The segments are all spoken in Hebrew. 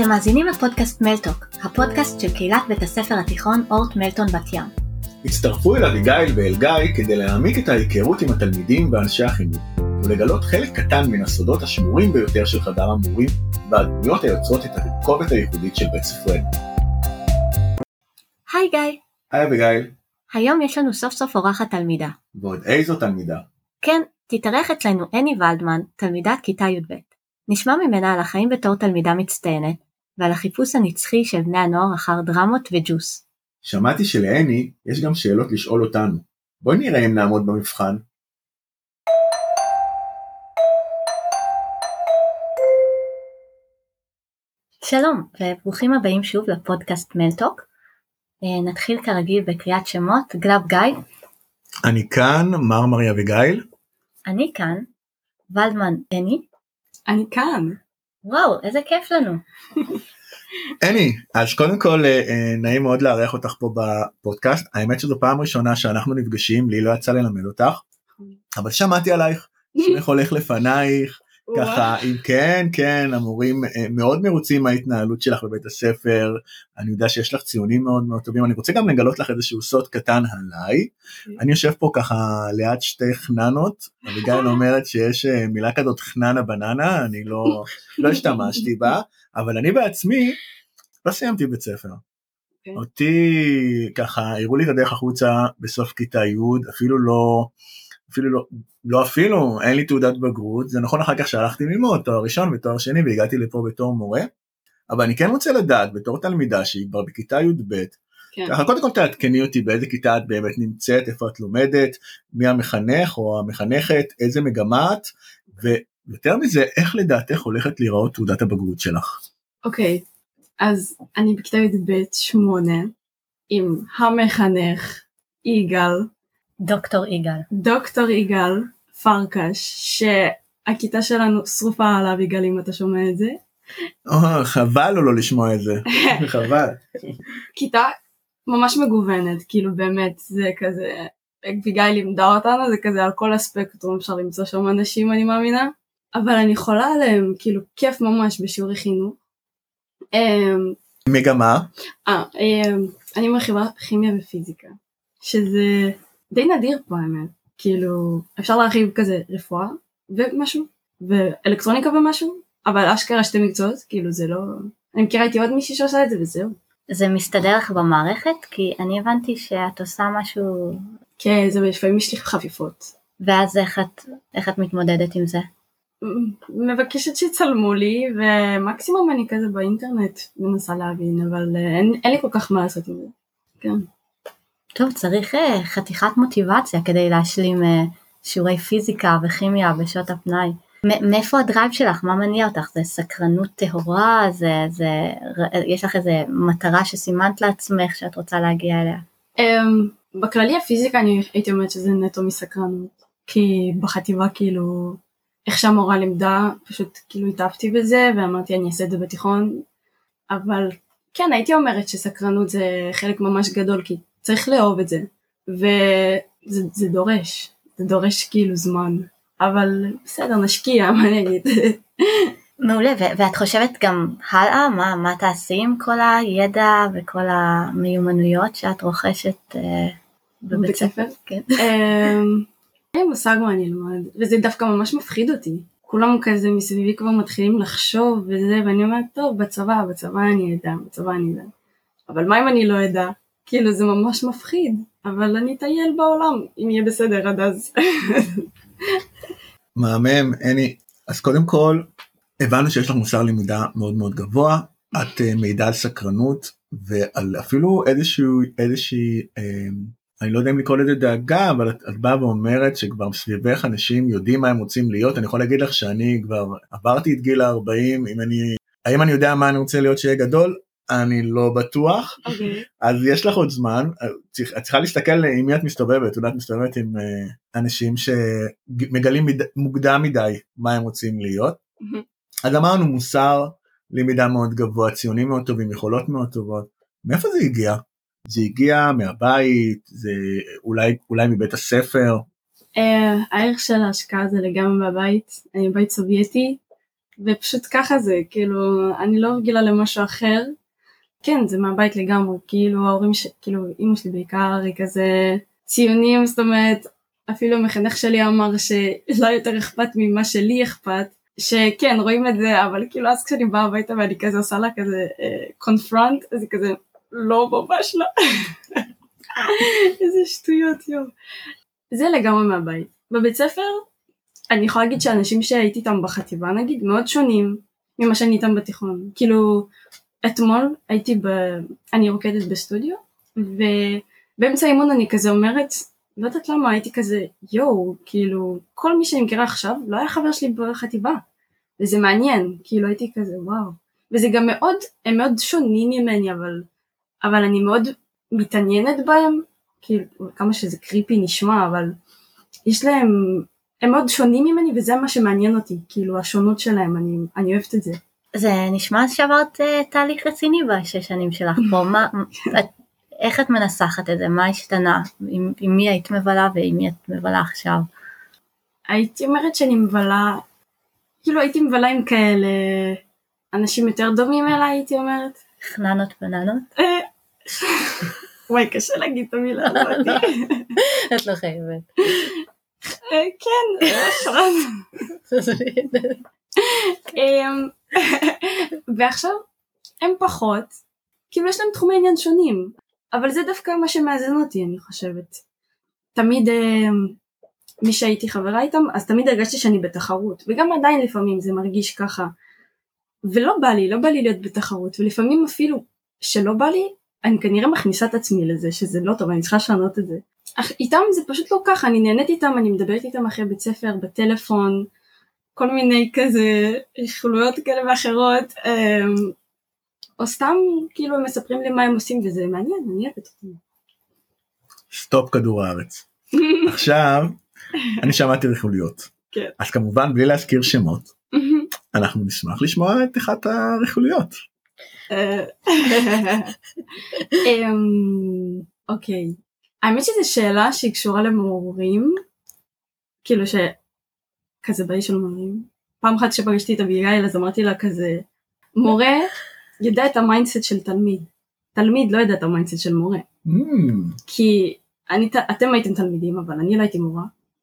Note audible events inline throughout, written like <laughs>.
אתם מאזינים לפודקאסט מלטוק, הפודקאסט של קהילת בית הספר התיכון אורט מלטון בת ים. הצטרפו אל אביגיל ואל גיא כדי להעמיק את ההיכרות עם התלמידים ואנשי החינוך, ולגלות חלק קטן מן הסודות השמורים ביותר של חדר המורים, והדמויות היוצרות את התרכובת הייחודית של בית ספרנו. היי גיא, היי אביגיל, היום יש לנו סוף סוף אורחת תלמידה. ועוד איזו תלמידה. כן, תתארח אצלנו אני ולדמן, תלמידת כיתה י"ב. נשמע ממנה על החיים בתור תלמידה מצטיינת, ועל החיפוש הנצחי של בני הנוער אחר דרמות וג'וס. שמעתי שלעני יש גם שאלות לשאול אותנו. בואי נראה אם נעמוד במבחן. שלום, וברוכים הבאים שוב לפודקאסט מלטוק. אה, נתחיל כרגיל בקריאת שמות, גלאב גיא, אני כאן, מרמרי אביגיל. אני כאן, ולדמן אני. אני כאן. וואו, איזה כיף לנו. אני, אז קודם כל אה, אה, נעים מאוד לארח אותך פה בפודקאסט. האמת שזו פעם ראשונה שאנחנו נפגשים, לי לא יצא ללמד אותך, אבל שמעתי עלייך, <laughs> שמך הולך לפנייך, ככה אם כן כן המורים אה, מאוד מרוצים מההתנהלות שלך בבית הספר. אני יודע שיש לך ציונים מאוד מאוד טובים. אני רוצה גם לגלות לך איזשהו סוד קטן עליי. אני יושב פה ככה ליד שתי חננות. אביגיל אומרת שיש אה, מילה כזאת חננה בננה אני לא <laughs> לא השתמשתי בה אבל אני בעצמי לא סיימתי בית ספר. אוקיי. אותי ככה הראו לי את הדרך החוצה בסוף כיתה י' אפילו לא אפילו לא, לא אפילו, אין לי תעודת בגרות, זה נכון אחר כך שהלכתי ללמוד תואר ראשון ותואר שני והגעתי לפה בתור מורה, אבל אני כן רוצה לדעת בתור תלמידה שהיא כבר בכיתה י"ב, כן. ככה קודם כל תעדכני אותי באיזה כיתה את באמת נמצאת, איפה את לומדת, מי המחנך או המחנכת, איזה מגמה את, ויותר מזה, איך לדעתך הולכת להיראות תעודת הבגרות שלך. אוקיי, אז אני בכיתה י"ב שמונה, עם המחנך יגאל, דוקטור יגאל. דוקטור יגאל פרקש, שהכיתה שלנו שרופה עליו יגאל אם אתה שומע את זה. או, חבל לו לא לשמוע את זה, <laughs> חבל. כיתה ממש מגוונת, כאילו באמת זה כזה, אביגיל לימדה אותנו, זה כזה על כל הספקטרום אפשר למצוא שם אנשים אני מאמינה, אבל אני חולה עליהם, כאילו כיף ממש בשיעורי חינוך. אמ, מגמה, אה, אמ, אני מרחיבה כימיה ופיזיקה, שזה די נדיר פה האמת, כאילו אפשר להרחיב כזה רפואה ומשהו, ואלקטרוניקה ומשהו, אבל אשכרה שתי מקצועות, כאילו זה לא... אני מכירה איתי עוד מישהי שעושה את זה וזהו. זה מסתדר לך במערכת? כי אני הבנתי שאת עושה משהו, כן, זה לפעמים יש לי חפיפות. ואז איך את, איך את מתמודדת עם זה? מבקשת שיצלמו לי ומקסימום אני כזה באינטרנט מנסה להבין אבל אה, אין, אין לי כל כך מה לעשות עם זה. כן. טוב, צריך אה, חתיכת מוטיבציה כדי להשלים אה, שיעורי פיזיקה וכימיה בשעות הפנאי. מאיפה הדרייב שלך? מה מניע אותך? זה סקרנות טהורה? זה, זה, יש לך איזה מטרה שסימנת לעצמך שאת רוצה להגיע אליה? Um, בכללי הפיזיקה אני הייתי אומרת שזה נטו מסקרנות כי בחטיבה כאילו איך שהמורה לימדה פשוט כאילו התאהבתי בזה ואמרתי אני אעשה את זה בתיכון אבל כן הייתי אומרת שסקרנות זה חלק ממש גדול כי צריך לאהוב את זה וזה זה דורש זה דורש כאילו זמן אבל בסדר נשקיע מה אני אגיד <laughs> מעולה, ו- ואת חושבת גם הלאה? מה, מה תעשי עם כל הידע וכל המיומנויות שאת רוכשת אה, בבית ספר? כן. <laughs> אמ, אין לי מושג מה אני אלמד, וזה דווקא ממש מפחיד אותי. כולם כזה מסביבי כבר מתחילים לחשוב וזה, ואני אומרת, טוב, בצבא, בצבא אני אדע, בצבא אני אדע. אבל מה אם אני לא אדע? כאילו זה ממש מפחיד, אבל אני אטייל בעולם, אם יהיה בסדר עד אז. <laughs> מהמם, אני, אז קודם כל, הבנו שיש לך מוסר למידה מאוד מאוד גבוה, את אה, מעידה על סקרנות ועל אפילו איזשהו, איזושהי, אה, אני לא יודע אם לקרוא לזה דאגה, אבל את, את באה ואומרת שכבר סביבך אנשים יודעים מה הם רוצים להיות, אני יכול להגיד לך שאני כבר עברתי את גיל ה-40, אם אני, האם אני יודע מה אני רוצה להיות שיהיה גדול? אני לא בטוח, אוקיי. אז יש לך עוד זמן, את צריכה להסתכל עם מי את מסתובבת, אולי את מסתובבת עם אה, אנשים שמגלים מד- מוקדם מדי מה הם רוצים להיות. מהמם. אז אמרנו מוסר, למידה מאוד גבוה, ציונים מאוד טובים, יכולות מאוד טובות. מאיפה זה הגיע? זה הגיע מהבית, זה אולי, אולי מבית הספר. אה, הערך של ההשקעה זה לגמרי מהבית, אני בבית סובייטי, ופשוט ככה זה, כאילו, אני לא רגילה למשהו אחר. כן, זה מהבית לגמרי, כאילו ההורים, ש... כאילו אימא שלי בעיקר היא כזה ציונים, זאת אומרת, אפילו המחנך שלי אמר שלא יותר אכפת ממה שלי אכפת, שכן רואים את זה, אבל כאילו אז כשאני באה הביתה ואני כזה עושה לה כזה קונפרונט, uh, אז היא כזה, לא ממש לא. <laughs> איזה שטויות יום. זה לגמרי מהבית. בבית ספר אני יכולה להגיד שאנשים שהייתי איתם בחטיבה נגיד מאוד שונים ממה שאני איתם בתיכון. כאילו אתמול הייתי ב... אני רוקדת בסטודיו ובאמצע האימון אני כזה אומרת לא יודעת למה הייתי כזה יואו כאילו כל מי שאני מכירה עכשיו לא היה חבר שלי בחטיבה. וזה מעניין כאילו הייתי כזה וואו. וזה גם מאוד הם מאוד שונים ממני אבל אבל אני מאוד מתעניינת בהם. כאילו כמה שזה קריפי נשמע אבל יש להם הם מאוד שונים ממני וזה מה שמעניין אותי כאילו השונות שלהם אני, אני אוהבת את זה. זה נשמע שעברת uh, תהליך רציני בשש שנים שלך פה מה את, איך את מנסחת את זה מה השתנה עם, עם מי היית מבלה ועם מי את מבלה עכשיו. הייתי אומרת שאני מבלה כאילו הייתי מבלה עם כאלה אנשים יותר דומים אליי הייתי אומרת. חננות בננות? אה, וואי קשה להגיד את המילה הזאת. <laughs> את לא חייבת. אה, כן, אמ, <laughs> <laughs> ועכשיו הם פחות, כאילו יש להם תחומי עניין שונים, אבל זה דווקא מה שמאזן אותי אני חושבת. תמיד אמ, מי שהייתי חברה איתם, אז תמיד הרגשתי שאני בתחרות, וגם עדיין לפעמים זה מרגיש ככה. ולא בא לי, לא בא לי להיות בתחרות, ולפעמים אפילו שלא בא לי, אני כנראה מכניסה את עצמי לזה, שזה לא טוב, אני צריכה לשנות את זה. אך איתם זה פשוט לא ככה, אני נהנית איתם, אני מדברת איתם אחרי בית ספר, בטלפון, כל מיני כזה רכילויות כאלה ואחרות, אמ, או סתם כאילו הם מספרים לי מה הם עושים וזה מעניין, אני אוהבת אותם. סטופ כדור הארץ. <laughs> עכשיו, אני שמעתי רכילויות. כן. אז כמובן בלי להזכיר שמות, אנחנו נשמח לשמוע את אחת הרכילויות. אה, <laughs> אמ, אוקיי, האמת שזו שאלה שהיא קשורה למורים, כאילו שכזה באי של מורים. פעם אחת שפגשתי את אביגיל אז אמרתי לה כזה, מורה יודע את ה mindset של תלמיד, תלמיד לא יודע את ה mindset של מורה. Mm. כי אני, אתם הייתם תלמידים אבל אני לא הייתי מורה,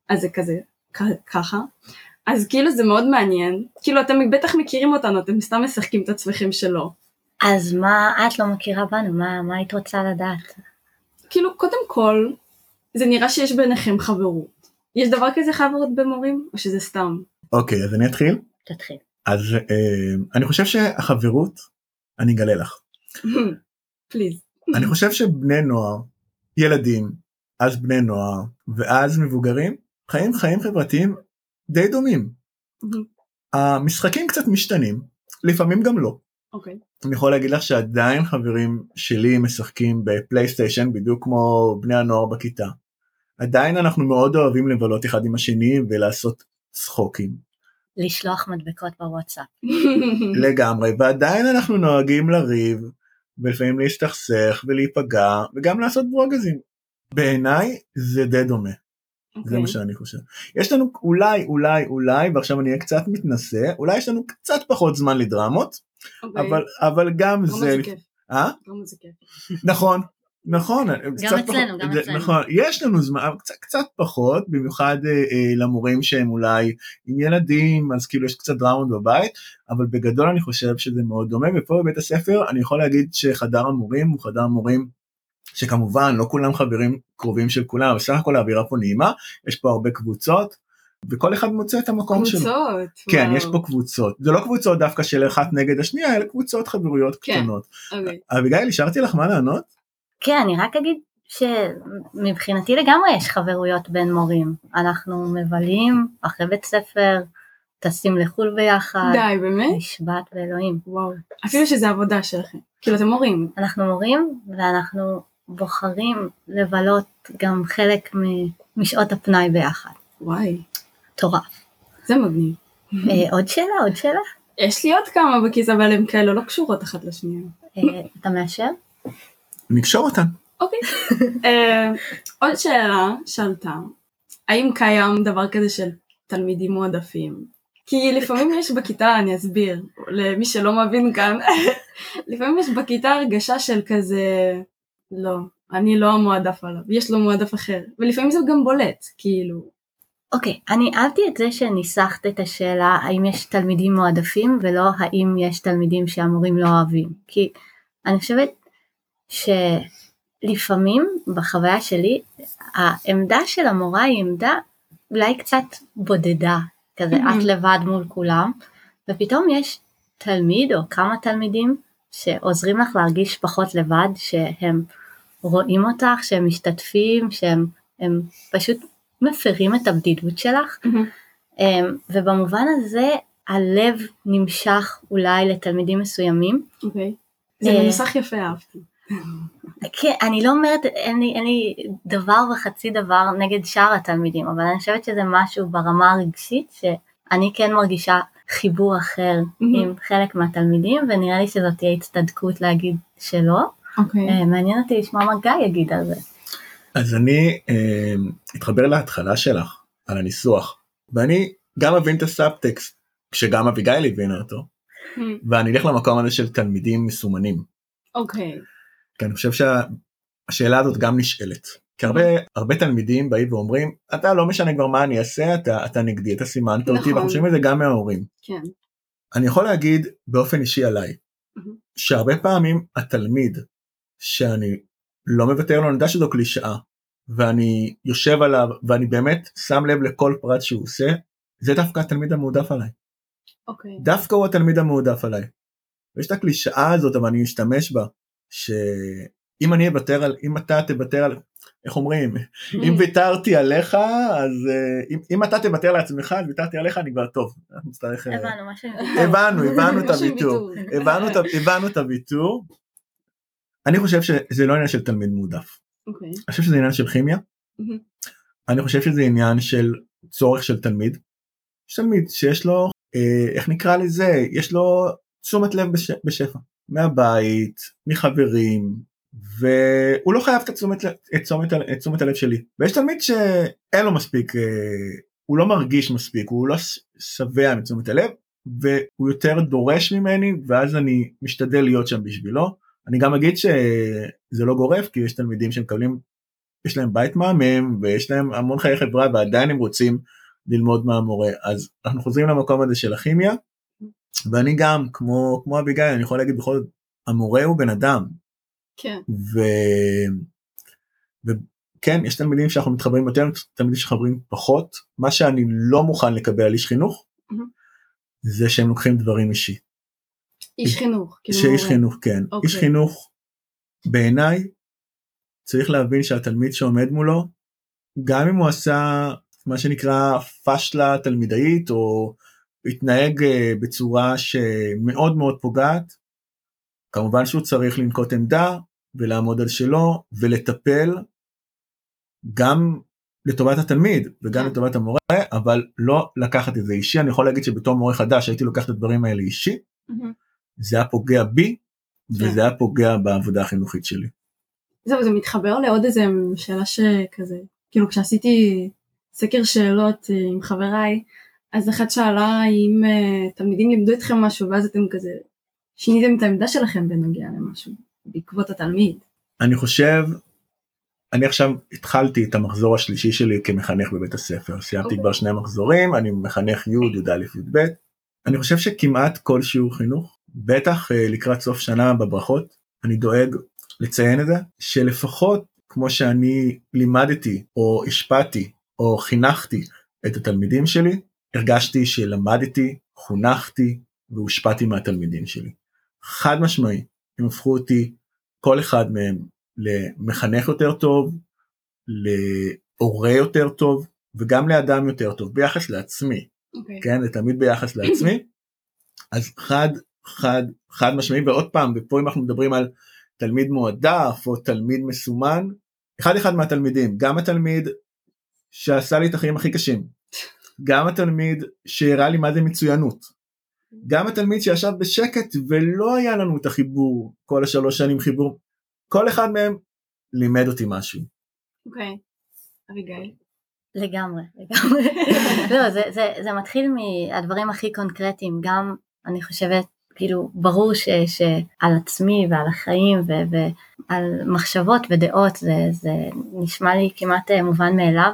אז זה כזה ככה. אז כאילו זה מאוד מעניין, כאילו אתם בטח מכירים אותנו, אתם סתם משחקים את עצמכם שלא. אז מה את לא מכירה בנו, מה, מה היית רוצה לדעת? כאילו קודם כל זה נראה שיש ביניכם חברות. יש דבר כזה חברות במורים או שזה סתם? אוקיי אז אני אתחיל. תתחיל. אז אה, אני חושב שהחברות אני אגלה לך. <laughs> פליז. אני חושב שבני נוער ילדים אז בני נוער ואז מבוגרים חיים חיים חברתיים די דומים. המשחקים קצת משתנים לפעמים גם לא. אוקיי. אני יכול להגיד לך שעדיין חברים שלי משחקים בפלייסטיישן בדיוק כמו בני הנוער בכיתה. עדיין אנחנו מאוד אוהבים לבלות אחד עם השני ולעשות צחוקים. לשלוח מדבקות בוואטסאפ. <laughs> לגמרי ועדיין אנחנו נוהגים לריב ולפעמים להסתכסך ולהיפגע וגם לעשות ברוגזים. בעיניי זה די דומה. Okay. זה מה אוקיי. שאני חושב. יש לנו אולי אולי אולי ועכשיו אני אהיה קצת מתנשא אולי יש לנו קצת פחות זמן לדרמות אוקיי. אבל אבל גם זה זה כיף. אה? דרמה זה כיף. נכון נכון גם אצלנו, גם אצלנו. נכון יש לנו זמן קצת קצת פחות במיוחד אה, אה, למורים שהם אולי עם ילדים אז כאילו יש קצת דרמות בבית אבל בגדול אני חושב שזה מאוד דומה ופה בבית הספר אני יכול להגיד שחדר המורים הוא חדר מורים שכמובן לא כולם חברים קרובים של כולם אבל סך הכל האווירה פה נעימה יש פה הרבה קבוצות וכל אחד מוצא את המקום שלו. קבוצות. כן וואו. יש פה קבוצות זה לא קבוצות דווקא של אחת נגד השנייה אלא קבוצות חברויות כן. קטנות. אוקיי. אביגיל השארתי לך מה לענות? כן, אני רק אגיד שמבחינתי לגמרי יש חברויות בין מורים. אנחנו מבלים אחרי בית ספר, טסים לחו"ל ביחד, די באמת? נשבעת באלוהים. וואו. אפילו שזה עבודה שלכם. כאילו אתם מורים. אנחנו מורים ואנחנו בוחרים לבלות גם חלק משעות הפנאי ביחד. וואי. מטורף. זה מגניב. אה, עוד שאלה? עוד שאלה? יש לי עוד כמה בכיס אבל הן כאלה לא קשורות אחת לשנייה. אה, אתה מאשר? נקשור אותן. אוקיי. אה, עוד שאלה שעלתה, האם קיים דבר כזה של תלמידים מועדפים? כי לפעמים יש בכיתה, אני אסביר, למי שלא מבין כאן, <laughs> לפעמים יש בכיתה הרגשה של כזה, לא, אני לא המועדף עליו, יש לו מועדף אחר, ולפעמים זה גם בולט, כאילו. אוקיי, okay, אני אהבתי את זה שניסחת את השאלה האם יש תלמידים מועדפים ולא האם יש תלמידים שהמורים לא אוהבים, כי אני חושבת שלפעמים בחוויה שלי העמדה של המורה היא עמדה אולי קצת בודדה, כזה את לבד מול כולם, ופתאום יש תלמיד או כמה תלמידים שעוזרים לך להרגיש פחות לבד, שהם רואים אותך, שהם משתתפים, שהם פשוט מפרים את הבדידות שלך, mm-hmm. ובמובן הזה הלב נמשך אולי לתלמידים מסוימים. אוקיי, okay. זה אה, מנוסח יפה, אהבתי. כן, אני לא אומרת, אין לי, אין לי דבר וחצי דבר נגד שאר התלמידים, אבל אני חושבת שזה משהו ברמה הרגשית שאני כן מרגישה חיבור אחר. עם חלק מהתלמידים, ונראה לי שזאת תהיה הצטדקות להגיד שלא. Okay. אוקיי. אה, מעניין אותי לשמוע מה גיא יגיד על זה. אז אני אה, אתחבר להתחלה שלך, על הניסוח, ואני גם מבין את הסאבטקסט, כשגם אביגיל הבינה אותו. ואני אלך למקום הזה של תלמידים מסומנים. אוקיי. Okay. כי אני חושב שהשאלה הזאת גם נשאלת. כי הרבה הרבה תלמידים באים ואומרים אתה לא משנה כבר מה אני אעשה אתה אתה נגדי אתה סימנת נכון. אותי ואנחנו חושבים את זה גם מההורים. כן. אני יכול להגיד באופן אישי עליי שהרבה פעמים התלמיד שאני לא מוותר לו אני יודע שזו קלישאה ואני יושב עליו ואני באמת שם לב לכל פרט שהוא עושה זה דווקא התלמיד המועדף עליי. אוקיי. דווקא הוא התלמיד המועדף עליי. ויש את הקלישאה הזאת אבל אני משתמש בה שאם אני אוותר על אם אתה תוותר על איך אומרים אם mm. ויתרתי עליך אז אה, אם, אם אתה תוותר לעצמך אז ויתרתי עליך אני כבר טוב. נצטרך, אה, הבנו מה הבנו <laughs> הבנו את הוויתור הבנו את הוויתור. אני חושב שזה לא עניין של תלמיד מועדף. אוקיי. אני חושב שזה עניין של כימיה. אני חושב שזה עניין של צורך של תלמיד. יש תלמיד שיש לו אה, איך נקרא לזה יש לו תשומת לב בשפע. מהבית, מחברים, והוא לא חייב את תשומת, את, תשומת, את תשומת הלב שלי. ויש תלמיד שאין לו מספיק, אה, הוא לא מרגיש מספיק, הוא לא שבע מתשומת הלב, והוא יותר דורש ממני, ואז אני משתדל להיות שם בשבילו. אני גם אגיד שזה לא גורף, כי יש תלמידים שמקבלים, יש להם בית מהמם, ויש להם המון חיי חברה, ועדיין הם רוצים ללמוד מהמורה. אז אנחנו חוזרים למקום הזה של הכימיה, ואני גם כמו כמו אביגיל אני יכול להגיד בכל זאת המורה הוא בן אדם. כן. ו... וכן יש תלמידים שאנחנו מתחברים יותר תלמידים שחברים פחות מה שאני לא מוכן לקבל על איש חינוך mm-hmm. זה שהם לוקחים דברים אישי. איש חינוך. כאילו שאיש מורה. חינוך כן okay. איש אוקיי. חינוך בעיניי צריך להבין שהתלמיד שעומד מולו גם אם הוא עשה מה שנקרא פשלה תלמידאית או התנהג אה, בצורה שמאוד מאוד פוגעת, כמובן שהוא צריך לנקוט עמדה ולעמוד על שלו ולטפל גם לטובת התלמיד וגם כן. לטובת המורה אבל לא לקחת את זה אישי אני יכול להגיד שבתור מורה חדש הייתי לוקח את הדברים האלה אישי זה היה פוגע בי כן. וזה היה פוגע בעבודה החינוכית שלי. זהו זה מתחבר לעוד איזה שאלה שכזה כאילו כשעשיתי סקר שאלות אה, עם חבריי אז אחת שאלה האם uh, תלמידים לימדו אתכם משהו ואז אתם כזה שיניתם את העמדה שלכם בנוגע למשהו בעקבות התלמיד. אני חושב אני עכשיו התחלתי את המחזור השלישי שלי כמחנך בבית הספר סיימתי okay. אוקיי. כבר שני מחזורים אני מחנך י' י"א י"ב אני חושב שכמעט כל שיעור חינוך בטח uh, לקראת סוף שנה בברכות אני דואג לציין את זה שלפחות כמו שאני לימדתי או השפעתי או חינכתי את התלמידים שלי הרגשתי שלמדתי, חונכתי והושפעתי מהתלמידים שלי. חד משמעי, הם הפכו אותי, כל אחד מהם, למחנך יותר טוב, להורה יותר טוב וגם לאדם יותר טוב ביחס לעצמי, okay. אוקיי. כן, זה תמיד ביחס לעצמי. אז חד חד חד משמעי ועוד פעם ופה אם אנחנו מדברים על תלמיד מועדף או תלמיד מסומן אחד אחד מהתלמידים גם התלמיד שעשה לי את החיים הכי קשים גם התלמיד שהראה לי מה זה מצוינות, גם התלמיד שישב בשקט ולא היה לנו את החיבור כל השלוש שנים חיבור, כל אחד מהם לימד אותי משהו. אוקיי, אביגיל. לגמרי, לגמרי. <laughs> לא, זה, זה, זה מתחיל מהדברים הכי קונקרטיים, גם אני חושבת, כאילו, ברור ש, שעל עצמי ועל החיים ו, ועל מחשבות ודעות, זה, זה נשמע לי כמעט אה, מובן מאליו,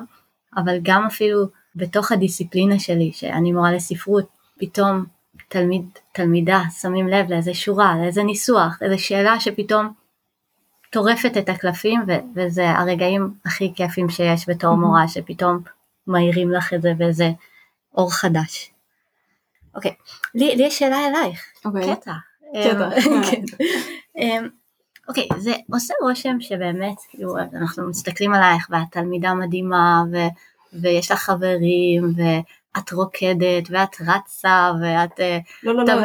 אבל גם אפילו בתוך הדיסציפלינה שלי, שאני מורה לספרות, פתאום תלמיד, תלמידה שמים לב לאיזה שורה, לאיזה ניסוח, איזה שאלה שפתאום טורפת את הקלפים ו- וזה הרגעים הכי כיפים שיש בתור מורה שפתאום מאירים לך את זה באיזה אור חדש. אוקיי, לי, לי יש שאלה אלייך, אוקיי. קטע. קטע. אמ, <laughs> כן. אמ, אוקיי, זה עושה רושם שבאמת, כאילו, אנחנו מסתכלים עלייך ואת תלמידה מדהימה ו- ויש לך חברים ואת רוקדת ואת רצה ואת... אה, לא, לא, אתה- לא,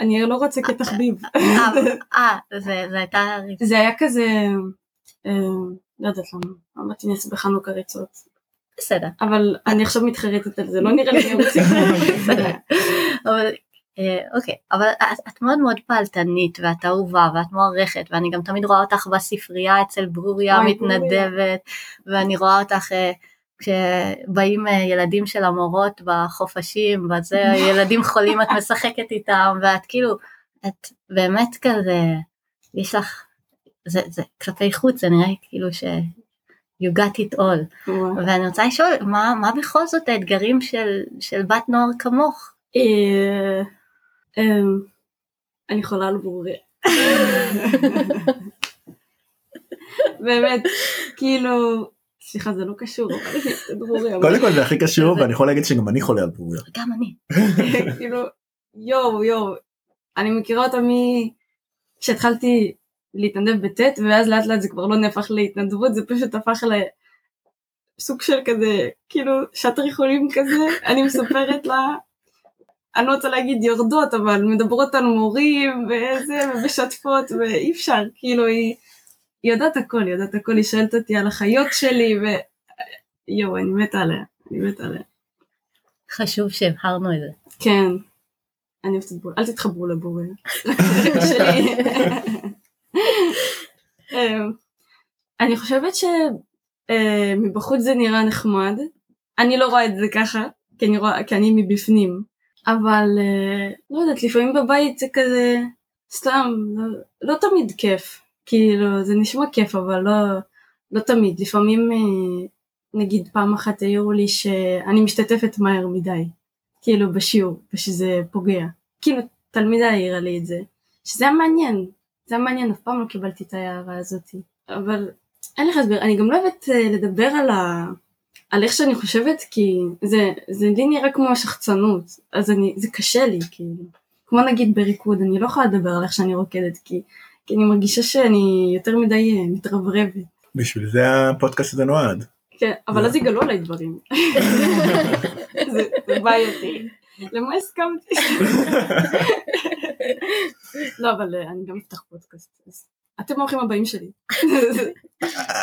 אני לא רוצה כתחביב. אה, <laughs> אה, זה זה הייתה... זה היה כזה, אה, לא יודעת למה, אמרתי נס בחנוכה ריצות. בסדר. אבל אני עכשיו מתחרטת על זה, לא נראה לי <laughs> אני רוצה. בסדר. אבל אה, אוקיי, אבל את, מאוד מאוד פעלתנית ואת אהובה ואת מוערכת ואני גם תמיד רואה אותך בספרייה אצל ברוריה מתנדבת ואני רואה אותך אה, כשבאים אה, ילדים של המורות בחופשים וזה <laughs> ילדים חולים את משחקת איתם ואת כאילו את באמת כזה יש לך זה, זה כלפי חוץ זה נראה כאילו ש you got it all וואו. ואני רוצה לשאול מה, מה בכל זאת האתגרים של, של בת נוער כמוך אה, אה, אני חולה על ברוריה. <laughs> באמת, כאילו, סליחה זה לא קשור, ברוריה. קודם כל זה הכי קשור ואני יכול להגיד שגם אני חולה על ברוריה. גם אני <laughs> כאילו, יואו יואו, אני מכירה אותה מ... כשהתחלתי להתנדב בט' ואז לאט לאט זה כבר לא נהפך להתנדבות, זה פשוט הפך לסוג של כזה, כאילו, שאטר יכולים כזה, אני מספרת לה, אני לא רוצה להגיד יורדות, אבל מדברות על מורים וזה, ומשתפות, ואי אפשר, כאילו, היא, היא יודעת הכל, היא יודעת הכל, היא שואלת אותי על החיות שלי, ו... יואו, אני מתה עליה, אני מתה עליה. חשוב שהבהרנו את זה כן. אני אוהבת את בוריה. אל תתחברו. שלי. אמ, אני חושבת שמבחוץ זה נראה נחמד. אני לא רואה את זה ככה, כי אני, רואה, כי אני מבפנים. אבל אה, לא יודעת, לפעמים בבית זה כזה סתם, לא, לא תמיד כיף. כאילו, זה נשמע כיף, אבל לא, לא תמיד. לפעמים, אה, נגיד פעם אחת העירו לי שאני משתתפת מהר מדי. כאילו בשיעור, ושזה פוגע. כאילו תלמידה העירה לי את זה, שזה היה מעניין, זה היה מעניין, אף פעם לא קיבלתי את ההערה הזאת. אבל אין לך הסבר, אני גם לא אוהבת אה, לדבר על, ה... על איך שאני חושבת, כי זה, זה לי נראה כמו שחצנות, אז אני, זה קשה לי, כאילו. כמו נגיד בריקוד, אני לא יכולה לדבר על איך שאני רוקדת, כי, כי אני מרגישה שאני יותר מדי אה, מתרברבת. בשביל זה הפודקאסט הזה נועד. כן, אבל אז יגלו עליי דברים. <laughs> זה בעייתי. למה הסכמתי? לא, אבל אה, אני גם אפתח פודקאסט. אתם האורחים הבאים שלי.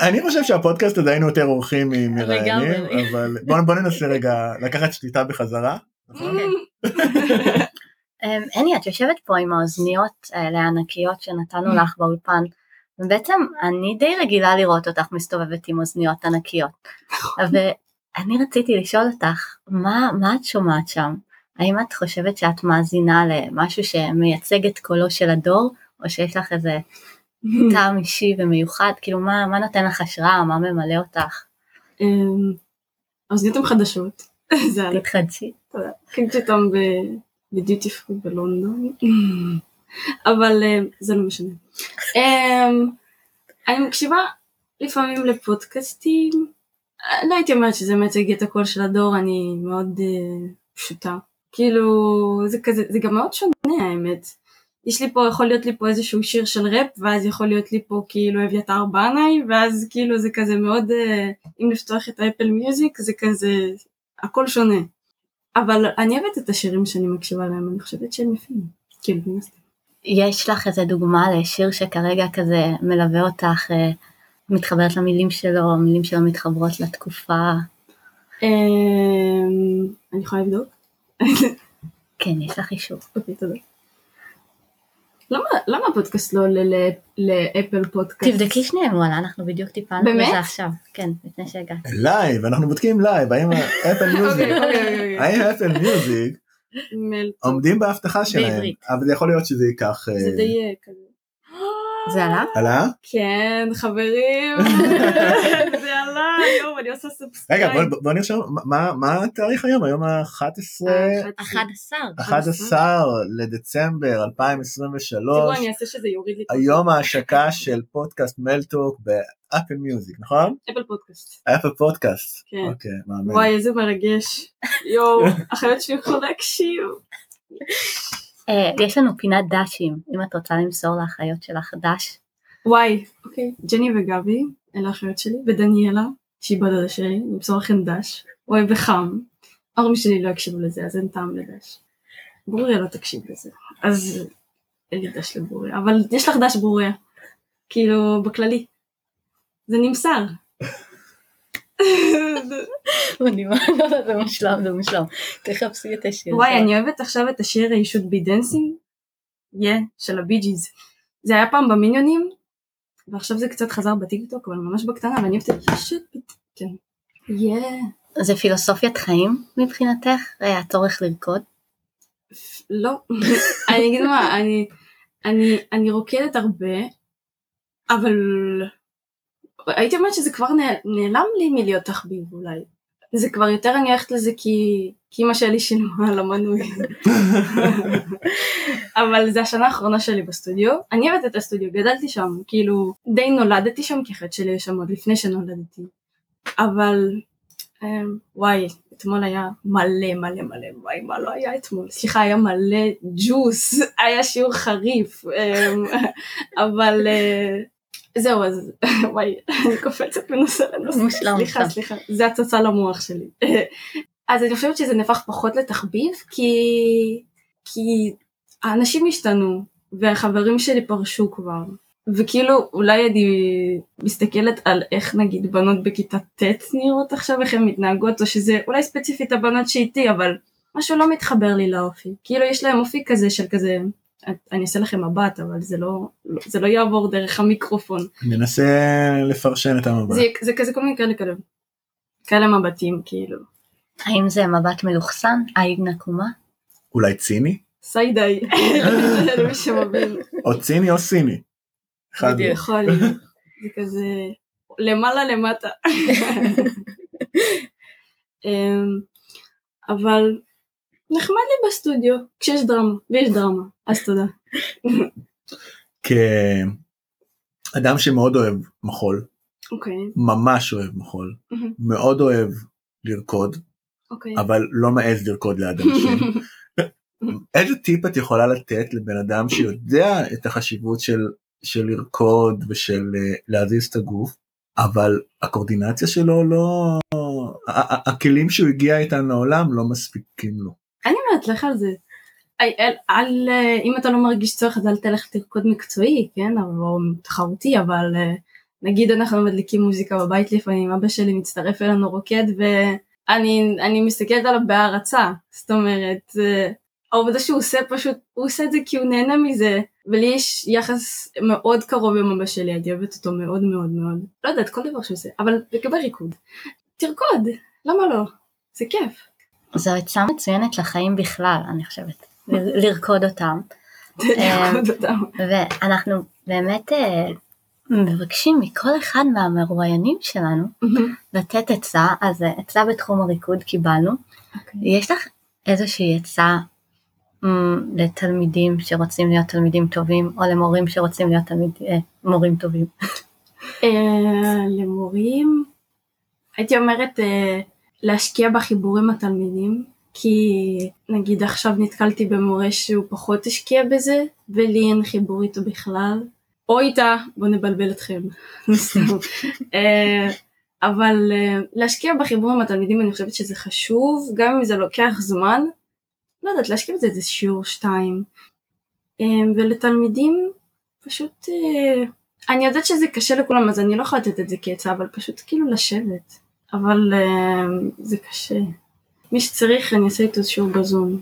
אני חושב שהפודקאסט הזה היינו יותר אורחים מראיינים. אבל בוא בוא ננסה רגע לקחת שליטה בחזרה. <laughs> אמ, הני את יושבת פה עם האוזניות האלה הענקיות שנתנו לך באולפן ובעצם אני די רגילה לראות אותך מסתובבת עם אוזניות ענקיות. ואני רציתי לשאול אותך מה, מה את שומעת שם? האם את חושבת שאת מאזינה למשהו שמייצג את קולו של הדור או שיש לך איזה <laughs> טעם אישי ומיוחד? כאילו מה, מה נותן לך השראה? מה ממלא אותך? אמ, האוזניות הן חדשות. <laughs> תתחדשי. קניתי אותם ב- בדיוטי פרי בלונדון. אבל אה, זה לא משנה. אמ, אני מקשיבה לפעמים לפודקאסטים. לא הייתי אומרת שזה מייצג את הקול של הדור, אני מאוד אה, פשוטה. כאילו, זה כזה, זה גם מאוד שונה האמת. יש לי פה, יכול להיות לי פה איזשהו שיר של ראפ, ואז יכול להיות לי פה כאילו אביתר בנאי, ואז כאילו זה כזה מאוד, אה, אם לפתוח את האפל מיוזיק, זה כזה, הכל שונה. אבל אני אוהבת את השירים שאני מקשיבה להם, אני חושבת שהם יפים. כאילו, מן הסתם. יש לך איזה דוגמה לשיר שכרגע כזה מלווה אותך, אה, מתחברת למילים שלו, המילים שלו מתחברות לתקופה? אמ, אני יכולה לבדוק? כן, יש לך אישור. אוקיי, תודה. למה למה הפודקאסט לא עולה ל- ל Apple Podcast? תבדקי שניהם וואלה אנחנו בדיוק טיפלנו באמת? בזה עכשיו כן לפני שהגעת. live אנחנו בודקים live האם <laughs> Apple Music אוקיי, אוקיי, אוקיי. האם Apple Music. עומדים בהבטחה שלהם. אבל זה יכול להיות שזה ייקח אה, זה די אה, כזה. זה עלה? עלה כן חברים <laughs> זה עלה יואו אני עושה subscribe. רגע בוא- בוא נרשום מה- מה התאריך היום היום ה-11 אה, 11. 11 לדצמבר 2023 תראו אני אעשה שזה יוריד לי. היום ההשקה של פודקאסט מלטוק ב Apple Music נכון? Apple Podcast. Apple Podcast. כן. אוקיי, מהמם. וואי איזה מרגש. יואו האחיות שלי יוכלו להקשיב. אה, יש לנו פינת דשים אם את רוצה למסור לאחיות שלך דש. וואי אוקיי ג'ני וגבי אלה האחיות שלי ודניאלה שהיא בת דודה שלי נמסור לכם דש. וואי וחם. ההורים שלי לא יקשיבו לזה אז אין טעם לדש. ברוריה לא תקשיב לזה. אז אין לי דש לברוריה אבל יש לך דש ברוריה. כאילו בכללי. זה נמסר. מדהימה, זה מושלם זה מושלם. תחפשי את השיר. וואי אני אוהבת עכשיו את השיר You should be dancing. של הבי ג'יז. זה היה פעם במיניונים ועכשיו זה קצת חזר בטיקטוק אבל ממש בקטנה ואני אוהבת את You should be כן. יא. זה פילוסופיית חיים מבחינתך? אה, הצורך לרקוד? לא. אני אגיד מה אני אני אני רוקדת הרבה אבל הייתי אומרת שזה כבר נעל- נעלם לי מלהיות תחביב אולי. זה כבר יותר אני הולכת לזה כי כי אמא שלי שילמה על המנוי. אבל זה השנה האחרונה שלי בסטודיו. אני אוהבת את הסטודיו, גדלתי שם, כאילו די נולדתי שם כי החטא שלי שם עוד לפני שנולדתי. אבל אמ, וואי, אתמול היה מלא מלא מלא, וואי מה לא היה אתמול? סליחה, היה מלא ג'וס, היה שיעור חריף, אמ, <laughs> אבל אה, זהו אז <laughs> וואי, אני קופצת מנושא לנושא, מושלם, סליחה. סליחה, זה הצצה למוח שלי. <laughs> אז אני חושבת שזה נהפך פחות לתחביב כי כי האנשים השתנו והחברים שלי פרשו כבר וכאילו אולי אני מסתכלת על איך נגיד בנות בכיתה ט' נראות עכשיו איך הן מתנהגות או שזה אולי ספציפית הבנות שאיתי אבל משהו לא מתחבר לי לאופי כאילו יש להם אופי כזה של כזה אני אעשה לכם מבט אבל זה לא זה לא יעבור דרך המיקרופון ננסה לפרשן את המבט. זה, זה כזה כל מיני כאלה כאלה כאלה מבטים כאילו האם זה מבט מלוכסן? עין נקומה? אולי ציני? סיידיי <laughs> למי שמבין או ציני או סיני. אחד. יכול להיות. זה כזה למעלה למטה. <laughs> אמ, אבל נחמד לי בסטודיו כשיש דרמה ויש דרמה אז תודה. כאדם שמאוד אוהב מחול, אוקיי ממש אוהב מחול, מהמם. מאוד אוהב לרקוד, אוקיי. אבל לא מעז לרקוד ליד אנשים. <laughs> איזה טיפ את יכולה לתת לבן אדם שיודע את החשיבות של, של לרקוד ושל אה, להזיז את הגוף, אבל הקואורדינציה שלו לא... הכלים שהוא הגיע איתם לעולם לא מספיקים לו. אומרת לך על זה. אל, אל, אל, אה, אם אתה לא מרגיש צורך אז אל תלך תרקוד מקצועי כן או תחרותי אבל אה, נגיד אנחנו מדליקים מוזיקה בבית לפעמים אבא שלי מצטרף אלינו רוקד ואני אני מסתכלת עליו בהערצה זאת אומרת אה, העובדה שהוא עושה פשוט הוא עושה את זה כי הוא נהנה מזה ולי יש יחס מאוד קרוב עם אבא שלי אני אוהבת אותו מאוד מאוד מאוד לא יודעת כל דבר שהוא עושה אבל לגבי ריקוד תרקוד למה לא זה כיף. זו עצה מצוינת לחיים בכלל אני חושבת. לרקוד אותם. <laughs> לרקוד אותם. ואנחנו באמת אה, מבקשים מכל אחד מהמרואיינים שלנו לתת עצה, אז אה, עצה בתחום הריקוד קיבלנו. יש לך איזושהי עצה לתלמידים שרוצים להיות תלמידים טובים, או למורים שרוצים להיות תלמיד, אה, מורים טובים? אה, למורים הייתי אומרת אה, להשקיע בחיבור עם התלמידים כי נגיד עכשיו נתקלתי במורה שהוא פחות השקיע בזה ולי אין חיבור איתו בכלל. או איתה בוא נבלבל אתכם. <laughs> אה, אבל אה, להשקיע בחיבור עם התלמידים אני חושבת שזה חשוב גם אם זה לוקח זמן לא יודעת להשקיע בזה איזה שיעור שתיים. אה, ולתלמידים פשוט אני יודעת שזה קשה לכולם אז אני לא יכולה לתת את זה כעצה אבל פשוט כאילו לשבת אבל uh, זה קשה. מי שצריך אני אעשה איתו שיעור בזום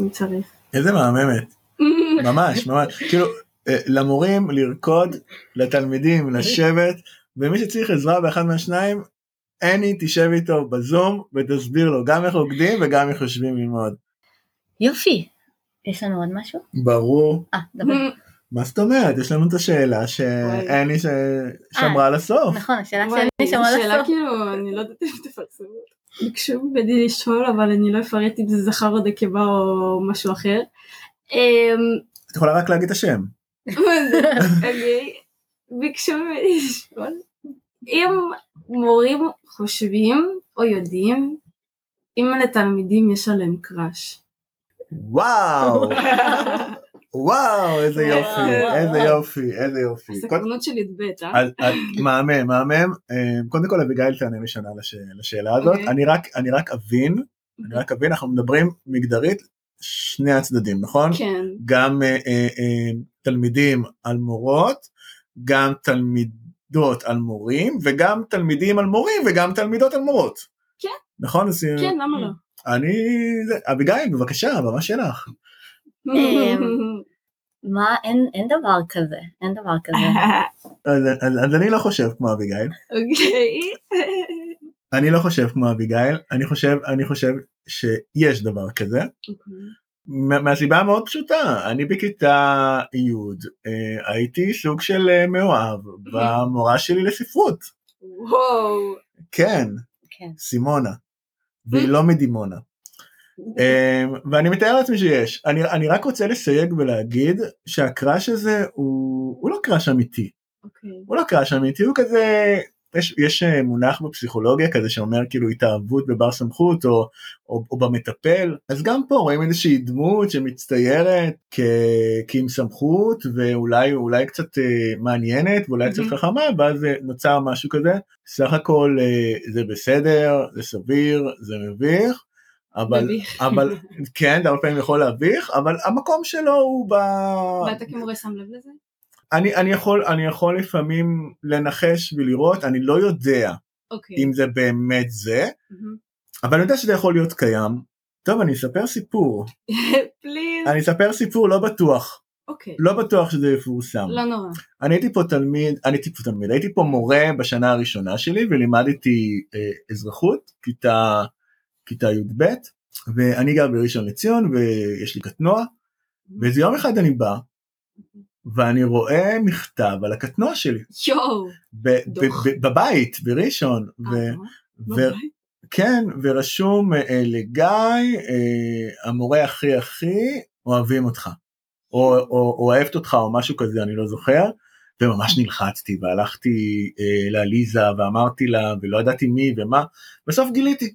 אם צריך. איזה מהממת. <laughs> ממש ממש כאילו אה, למורים לרקוד לתלמידים לשבת ומי שצריך עזרה באחד מהשניים אני תשב איתו בזום ותסביר לו גם איך רוקדים וגם איך יושבים ללמוד. יופי. יש לנו עוד משהו? ברור. אה, דבר. <laughs> מה זאת אומרת יש לנו את השאלה שאני ש... שמרה לסוף. נכון, השאלה שאני זו שמעה שאלה לסוף. כאילו, אני לא יודעת אם תפרסמו. ביקשו ממני לשאול, אבל אני לא אפרט אם זה זכר או נקבה או משהו אחר. אמ, את יכולה רק להגיד את השם. <laughs> אוקיי, ביקשו ממני לשאול אם מורים חושבים או יודעים אם לתלמידים יש עליהם קראש. וואו <laughs> וואו איזה יופי. איזה יופי איזה יופי. הסקרנות שלי את בית, אה? מהמם מהמם אה, קודם כל אביגיל תענה לי שנה לש- לשאלה הזאת אוקיי. אני רק אבין אני רק אבין אנחנו מדברים מגדרית שני הצדדים נכון כן, גם אה, אה, תלמידים על מורות גם תלמידות על מורים וגם תלמידים על מורים וגם תלמידות על מורות. כן. נכון? כן, למה לא? אני אביגיל בבקשה הבמה שלך. אמ, מה, אין אין דבר כזה, אין דבר כזה. <laughs> אז, אז, אז אני לא חושב כמו אביגיל. אוקיי. אני לא חושב כמו אביגיל אני חושב אני חושב שיש דבר כזה מה- מהסיבה המאוד פשוטה אני בכיתה י' אה, הייתי סוג של אה, מאוהב במורה שלי לספרות וואו. כן כן. סימונה והיא לא מדימונה ואני מתאר לעצמי שיש. אני, אני רק רוצה לסייג ולהגיד שהקראש הזה הוא, הוא לא קראש אמיתי. אוקיי. הוא לא קראש אמיתי הוא כזה יש, יש אה, מונח בפסיכולוגיה כזה שאומר כאילו התאהבות בבר סמכות או, או, או במטפל. אז גם פה רואים איזושהי דמות שמצטיירת כ, כעם סמכות ואולי אולי קצת אה, מעניינת ואולי קצת מהמם. חכמה ואז אה, נוצר משהו כזה. סך הכל אה, זה בסדר זה סביר זה מביך אבל. אבל כן זה הרבה פעמים יכול להביך אבל המקום שלו הוא ב... ואתה כמורה שם לב לזה? אני, אני, יכול, אני יכול לפעמים לנחש ולראות, אני לא יודע אוקיי. אם זה באמת זה, מהמם. אבל אני יודע שזה יכול להיות קיים. טוב, אני אספר סיפור. <laughs> פליז. אני אספר סיפור לא בטוח, אוקיי. לא בטוח שזה יפורסם. לא נורא. אני הייתי פה תלמיד, אני הייתי פה תלמיד, הייתי פה מורה בשנה הראשונה שלי ולימדתי אה, אזרחות, כיתה, כיתה י"ב, ואני גר בראשון לציון ויש לי קטנוע, ואיזה יום אחד אני בא, ואני רואה מכתב על הקטנוע שלי. יואו. דוח. בבית בראשון ו- אה, ו- בבית? כן ורשום אה, לגיא אה, המורה הכי הכי אוהבים אותך או, או, או אוהבת אותך או משהו כזה אני לא זוכר וממש נלחצתי והלכתי אה, לעליזה ואמרתי לה ולא ידעתי מי ומה בסוף גיליתי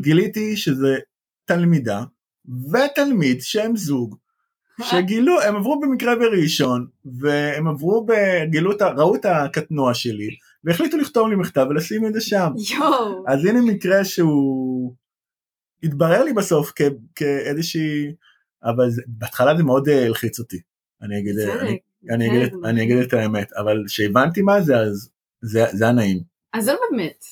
גיליתי שזה תלמידה ותלמיד שהם זוג שגילו הם עברו במקרה בראשון והם עברו ה- ראו את הקטנוע שלי והחליטו לכתוב לי מכתב ולשים את זה שם יואו. אז הנה מקרה שהוא התברר לי בסוף כ- כאיזושהי אבל זה, בהתחלה זה מאוד אה, הלחיץ אותי אני אגיד צדק. אני, אני, אגיד, כן, את- אני אגיד את האמת אבל כשהבנתי מה זה אז זה, זה הנעים אז זה באמת.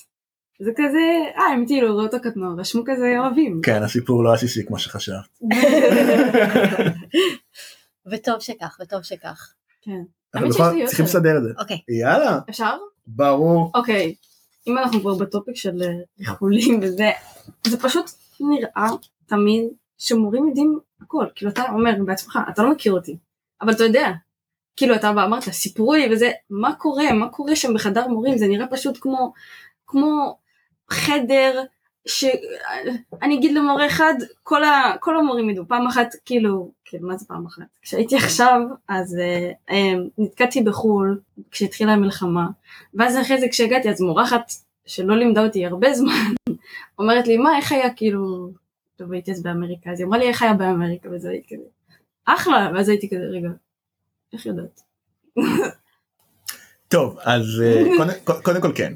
זה כזה, אה, הם כאילו ראו את הקטנוע, רשמו כזה אוהבים. כן הסיפור לא עסיסי כמו שחשבת <laughs> וטוב שכך, וטוב שכך. כן. אבל בכל צריכים. לסדר את זה אוקיי, יאללה אפשר? ברור אוקיי. אם אנחנו כבר בטופיק של אה, ריחולים וזה, זה פשוט נראה תמיד שמורים יודעים הכל. כאילו אתה אומר בעצמך, אתה לא מכיר אותי, אבל אתה יודע. כאילו אתה בא, אמרת, סיפרו לי וזה, מה קורה, מה קורה שם בחדר מורים, זה נראה פשוט כמו, כמו חדר שאני אגיד למורה אחד, כל, ה, כל המורים ידעו, פעם אחת, כאילו, כאילו, מה זה פעם אחת? כשהייתי עכשיו, אז אה, אה, נתקעתי בחו"ל, כשהתחילה המלחמה, ואז אחרי זה כשהגעתי, אז מורה אחת שלא לימדה אותי הרבה זמן, <laughs> אומרת לי, מה, איך היה, כאילו, טוב, הייתי אז באמריקה, אז היא אמרה לי, איך היה באמריקה, וזה הייתי כזה, אחלה, ואז הייתי כזה, רגע, איך יודעת? טוב אז אה, קודם, קודם כל כן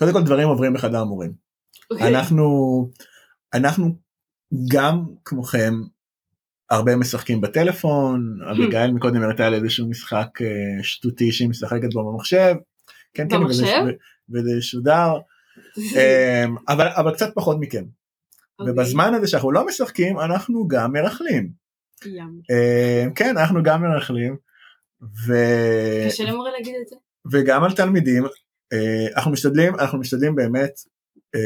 קודם כל דברים עוברים בחדר מורים אוקיי. אנחנו אנחנו גם כמוכם הרבה משחקים בטלפון אביגיל מקודם הראתה על איזשהו משחק אה, שטותי שהיא משחקת בו במחשב. כן כן וזה, שודר אה, אבל אבל קצת פחות מכם אוקיי. ובזמן הזה שאנחנו לא משחקים אנחנו גם מרכלים ים. אה, כן אנחנו גם מרכלים. ו... קשה למורה להגיד את זה. וגם על תלמידים אנחנו משתדלים אנחנו משתדלים באמת. אה,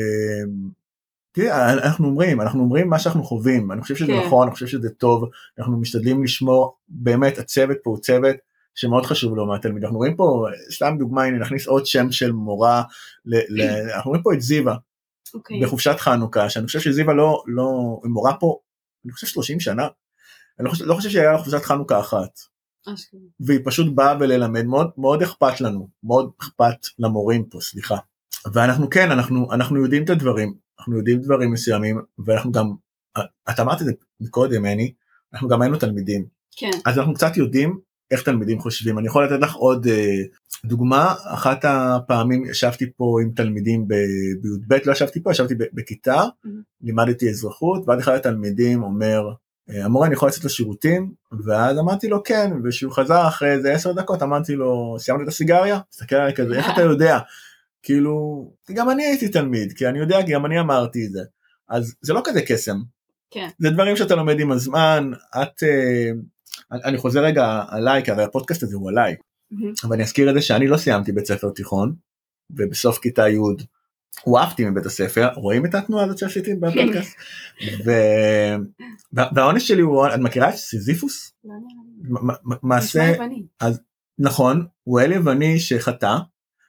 תראה, אנחנו אומרים אנחנו אומרים מה שאנחנו חווים אני חושב שזה כן. נכון אני חושב שזה טוב אנחנו משתדלים לשמור באמת הצוות פה הוא צוות שמאוד חשוב לו מהתלמיד אנחנו רואים פה סתם דוגמא הנה נכניס עוד שם של מורה ל, ל, אנחנו רואים פה את זיווה אוקיי. בחופשת חנוכה שאני חושב שזיווה לא לא היא מורה פה אני חושב 30 שנה. אני לא חושב, לא חושב שהיה לה חופשת חנוכה אחת. והיא פשוט באה וללמד מאוד מאוד אכפת לנו מאוד אכפת למורים פה סליחה. ואנחנו כן אנחנו אנחנו יודעים את הדברים אנחנו יודעים דברים מסוימים ואנחנו גם את אמרת את זה מקודם אני אנחנו גם היינו תלמידים. כן. אז אנחנו קצת יודעים איך תלמידים חושבים. אני יכול לתת לך עוד אה, דוגמה. אחת הפעמים ישבתי פה עם תלמידים בי"ב לא ישבתי פה ישבתי בכיתה. Mhm. לימדתי אזרחות ואז אחד התלמידים אומר אה, המורה אני יכול לצאת לשירותים ואז אמרתי לו כן וכשהוא חזר אחרי איזה עשר דקות אמרתי לו סיימת את הסיגריה? הסתכל עליי כזה איך אתה יודע? כאילו גם אני הייתי תלמיד כי אני יודע כי גם אני אמרתי את זה אז זה לא כזה קסם כן. זה דברים שאתה לומד עם הזמן את אה, אני- חוזר רגע עליי כי הרי הפודקאסט הזה הוא עליי. אבל אני אזכיר את זה שאני לא סיימתי בית ספר תיכון ובסוף כיתה י' הועפתי מבית הספר רואים את התנועה הזאת שעשיתי בפודקאסט והעונש שלי הוא את מכירה את סיזיפוס לא. מ- מ- מעשה. נכון הוא אל יווני שחטא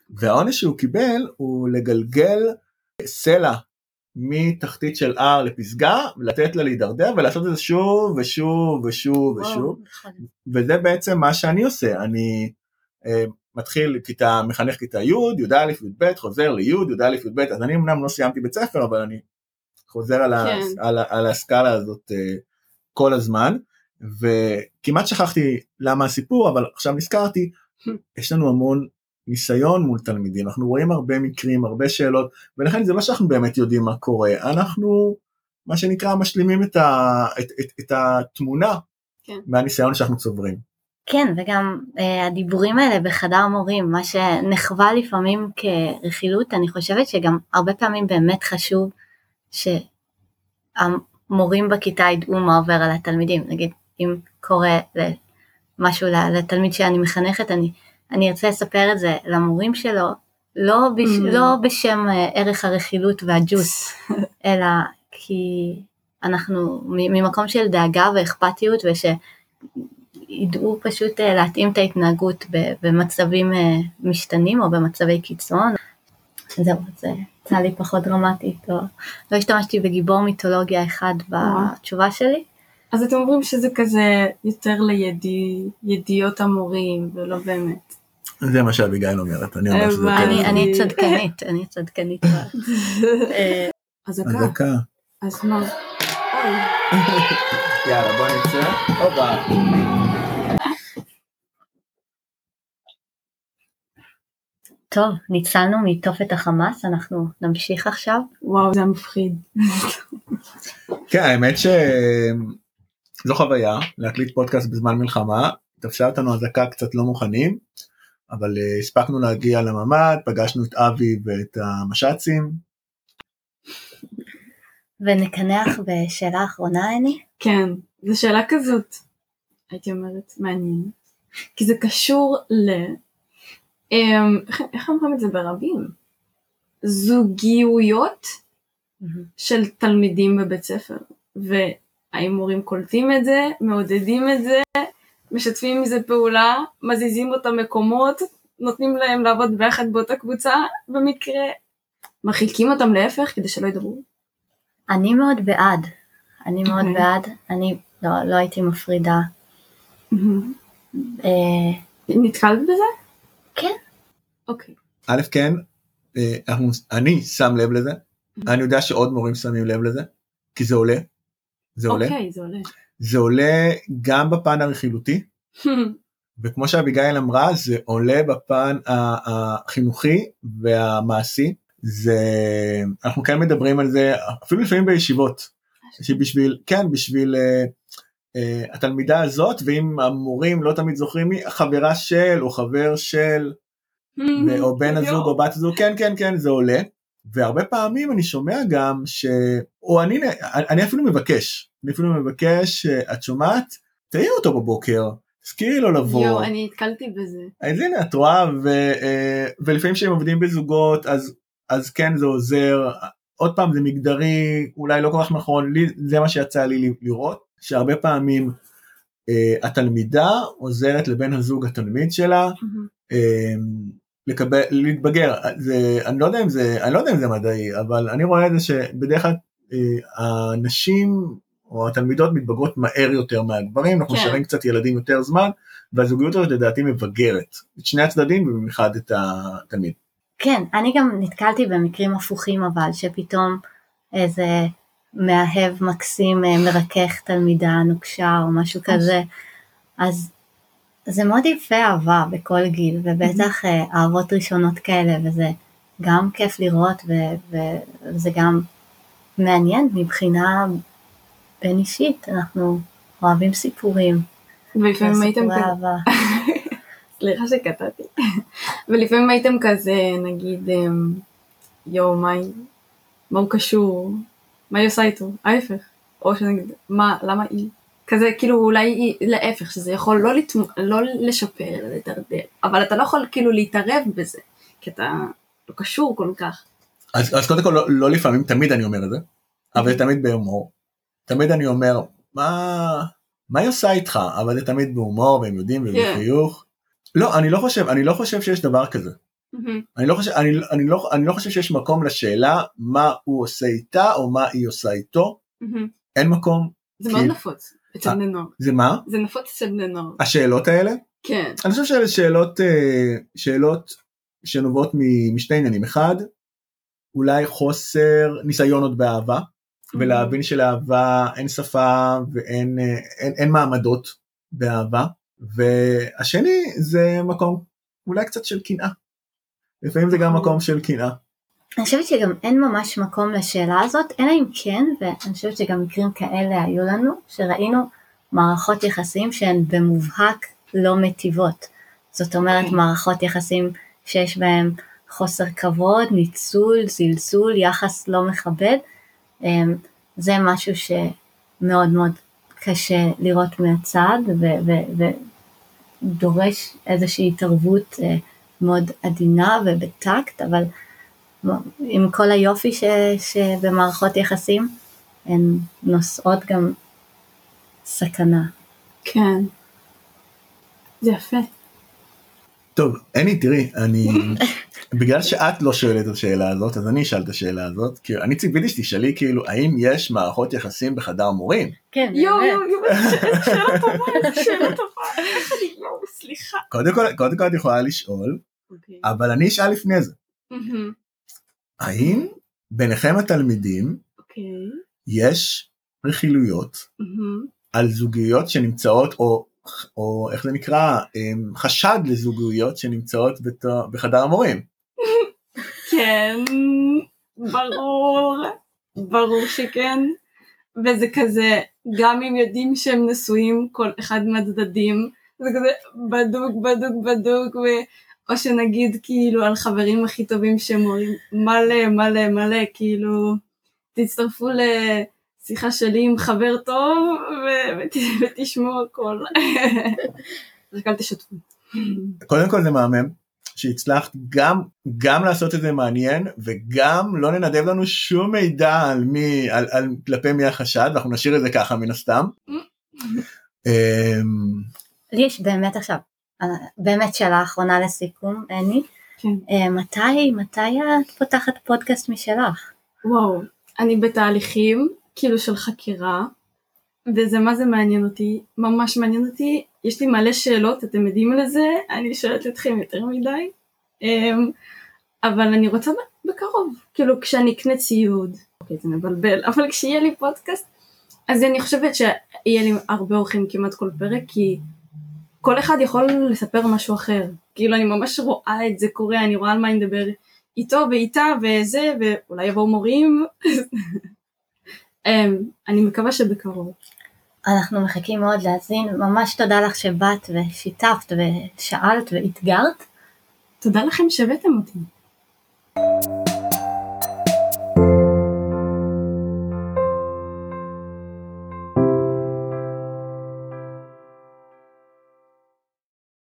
והעונש שהוא קיבל הוא לגלגל סלע מתחתית של הר לפסגה ולתת לה להידרדר ולעשות את זה שוב ושוב ושוב ושוב נכון. וזה בעצם מה שאני עושה אני אה, מתחיל כיתה מחנך כיתה י' י"א י"ב חוזר לי' י"א י"ב אז אני אמנם לא סיימתי בית ספר אבל אני חוזר על, כן. על, ה, על הסקאלה הזאת אה, כל הזמן וכמעט שכחתי למה הסיפור אבל עכשיו נזכרתי יש לנו המון ניסיון מול תלמידים אנחנו רואים הרבה מקרים הרבה שאלות ולכן זה לא שאנחנו באמת יודעים מה קורה אנחנו מה שנקרא משלימים את, ה, את, את, את התמונה כן. מהניסיון שאנחנו צוברים. כן וגם אה, הדיבורים האלה בחדר מורים מה שנחווה לפעמים כרכילות אני חושבת שגם הרבה פעמים באמת חשוב שהמורים בכיתה ידעו מה עובר על התלמידים נגיד אם קורה משהו לתלמיד שאני מחנכת אני אני ארצה לספר את זה למורים שלו לא, בש, Mm. לא בשם אה, ערך הרכילות והג'וס <laughs> אלא כי אנחנו ממקום של דאגה ואכפתיות ושידעו פשוט אה, להתאים את ההתנהגות במצבים אה, משתנים או במצבי קיצון. זהו, זה יצא לי פחות דרמטית, לא, לא השתמשתי בגיבור מיתולוגיה אחד בתשובה שלי. אז אתם אומרים שזה כזה יותר לידיעות המורים ולא באמת. זה מה שאביגיל אומרת, אני אומר שזה. כן. אני, אני צדקנית, אני צדקנית. <laughs> אה, אזעקה. אזעקה. אז מה? יאללה בוא נצא. הופה. טוב, ניצלנו מתופת החמאס, אנחנו נמשיך עכשיו. וואו זה מפחיד. כן האמת שזו חוויה להקליט פודקאסט בזמן מלחמה. תפסה אותנו אזעקה קצת לא מוכנים. אבל אה, הספקנו להגיע לממ"ד, פגשנו את אבי ואת המש"צים. ונקנח בשאלה אחרונה, אני. כן, זו שאלה כזאת, הייתי אומרת, מעניינת. כי זה קשור ל... אמ, איך- אומרים את זה ברבים? זוגיויות של תלמידים בבית ספר. והאם מורים קולטים את זה, מעודדים את זה, משתפים מזה פעולה, מזיזים אותם מקומות, נותנים להם לעבוד ביחד באותה קבוצה, במקרה מרחיקים אותם להפך כדי שלא ידברו. אני מאוד בעד. אני מאוד אוקיי. בעד. אני לא, לא הייתי מפרידה. אה, נתקלת בזה? כן. אוקיי. א' כן, אה, אנחנו- אני שם לב לזה, אני יודע שעוד מורים שמים לב לזה, כי זה עולה. זה עולה. אוקיי, זה עולה. זה עולה גם בפן הרכילותי, <laughs> וכמו שאביגיל אמרה זה עולה בפן החינוכי והמעשי זה אנחנו כן מדברים על זה אפילו לפעמים בישיבות שבשביל כן בשביל uh, התלמידה הזאת ואם המורים לא תמיד זוכרים מי חברה של או חבר של ו- או בן הזוג או בת הזוג כן כן כן זה עולה והרבה פעמים אני שומע גם ש... או אני, אני אפילו מבקש אני אפילו מבקש, אה, את שומעת? תעיר אותו בבוקר, תזכירי לו לבוא. יואו, אני נתקלתי בזה. אז הנה את רואה ו, אה, ולפעמים כשהם עובדים בזוגות אז אז כן זה עוזר עוד פעם זה מגדרי אולי לא כל כך נכון לי זה מה שיצא לי לראות שהרבה פעמים אה, התלמידה עוזרת לבן הזוג התלמיד שלה אה, לקבל להתבגר זה אני לא יודע אם זה אני לא יודע אם זה מדעי אבל אני רואה את זה שבדרך כלל אה, הנשים או התלמידות מתבגרות מהר יותר מהגברים, אנחנו כן. נשארים קצת ילדים יותר זמן, והזוגיות הזאת לדעתי מבגרת, את שני הצדדים ובמיוחד את התלמיד. כן, אני גם נתקלתי במקרים הפוכים אבל, שפתאום איזה מאהב מקסים אה, מרכך תלמידה נוקשה או משהו כזה, אז זה מאוד יפה אהבה בכל גיל, ובטח אה, אהבות ראשונות כאלה, וזה גם כיף לראות, ו- וזה גם מעניין מבחינה בין אישית, אנחנו אוהבים סיפורים, ולפעמים הייתם כזה. <laughs> סליחה שקטעתי. ולפעמים הייתם כזה, נגיד, אמ, יואו, מה הוא קשור, מה היא עושה איתו, ההפך. או שנגיד, מה, למה היא? כזה, כאילו, אולי היא, להפך, שזה יכול לא, לתמ... לא לשפר, לדרדר. אבל אתה לא יכול כאילו להתערב בזה, כי אתה לא קשור כל כך. אז, אז קודם כל לא, לא לפעמים, תמיד אני אומר את זה, אבל זה תמיד בהומור. תמיד אני אומר, מה, מה היא עושה איתך? אבל זה תמיד בהומור והם יודעים ובחיוך. לא, אני לא חושב, אני לא חושב שיש דבר כזה. אני לא חושב, אני, אני, לא, אני לא חושב שיש מקום לשאלה מה הוא עושה איתה או מה היא עושה איתו. אין מקום. זה מאוד נפוץ אצל אה. בני נוער. זה מה? זה נפוץ אצל בני נוער. השאלות האלה? כן. אני חושב שאלה שאלות, אה, שאלות שנובעות משני עניינים. אחד, אולי חוסר ניסיון עוד באהבה, ולהבין שלאהבה אין שפה ואין אה, אין, אין מעמדות באהבה. והשני זה מקום אולי קצת של קנאה. לפעמים זה גם מקום של קנאה. אני חושבת שגם אין ממש מקום לשאלה הזאת, אלא אם כן, ואני חושבת שגם מקרים כאלה היו לנו, שראינו מערכות יחסים שהן במובהק לא מטיבות. זאת אומרת אוקיי. מערכות יחסים שיש בהן חוסר כבוד, ניצול, זלזול, יחס לא מכבד. אמ, זה משהו שמאוד מאוד קשה לראות מהצד ו- ו- ודורש איזושהי התערבות אה, מאוד עדינה ובטקט, אבל עם כל היופי ש, שבמערכות יחסים, הן נושאות גם סכנה. כן. זה יפה. טוב, אני תראי, אני, <laughs> בגלל שאת לא שואלת את השאלה הזאת, אז אני אשאל את השאלה הזאת, כי אני ציפיתי שתשאלי כאילו, האם יש מערכות יחסים בחדר מורים? כן, יואו באמת. יואו יואו, שאלה טובה, שאלה טובה. איך אני יואו, סליחה. קודם כל, קודם כל את יכולה לשאול, אוקיי. אבל אני אשאל לפני זה, האם ביניכם התלמידים אוקיי. יש רכילויות. על זוגיות שנמצאות, או, או איך זה נקרא, אמ, חשד לזוגיות שנמצאות בחדר המורים? כן, ברור, ברור שכן. וזה כזה, גם אם יודעים שהם נשואים, כל אחד מהצדדים, זה כזה בדוק, בדוק, בדוק, ו... או שנגיד כאילו על חברים הכי טובים שהם אומרים מלא, מלא, מלא, כאילו, תצטרפו לשיחה שלי עם חבר טוב, ו... ות... ותשמעו הכל. <laughs> רק אל תשתפו. קודם כל זה מהמם שהצלחת גם גם לעשות את זה מעניין וגם לא לנדב לנו שום מידע על מי על, על כלפי מי החשד ואנחנו נשאיר את זה ככה מן הסתם. אמ, לי יש באמת עכשיו, אה, באמת שאלה אחרונה לסיכום, אני, כן. אה, מתי, מתי את פותחת פודקאסט משלך? וואו, אני בתהליכים, כאילו של חקירה, וזה מה זה מעניין אותי, ממש מעניין אותי, יש לי מלא שאלות, אתם יודעים לזה, אני שואלת אתכם יותר מדי, אמ, אבל אני רוצה בקרוב, כאילו כשאני אקנה ציוד, אוקיי זה מבלבל, <laughs> אבל כשיהיה לי פודקאסט, אז אני חושבת שיהיה לי הרבה אורחים כמעט כל פרק, כי כל אחד יכול לספר משהו אחר, כאילו אני ממש רואה את זה קורה, אני רואה על מה אני מדבר איתו ואיתה וזה, ואולי יבואו מורים. <laughs> אמ, אני מקווה שבקרוב. אנחנו מחכים מאוד להאזין, ממש תודה לך שבאת ושיתפת ושאלת ואתגרת. תודה לכם שהבאתם אותי.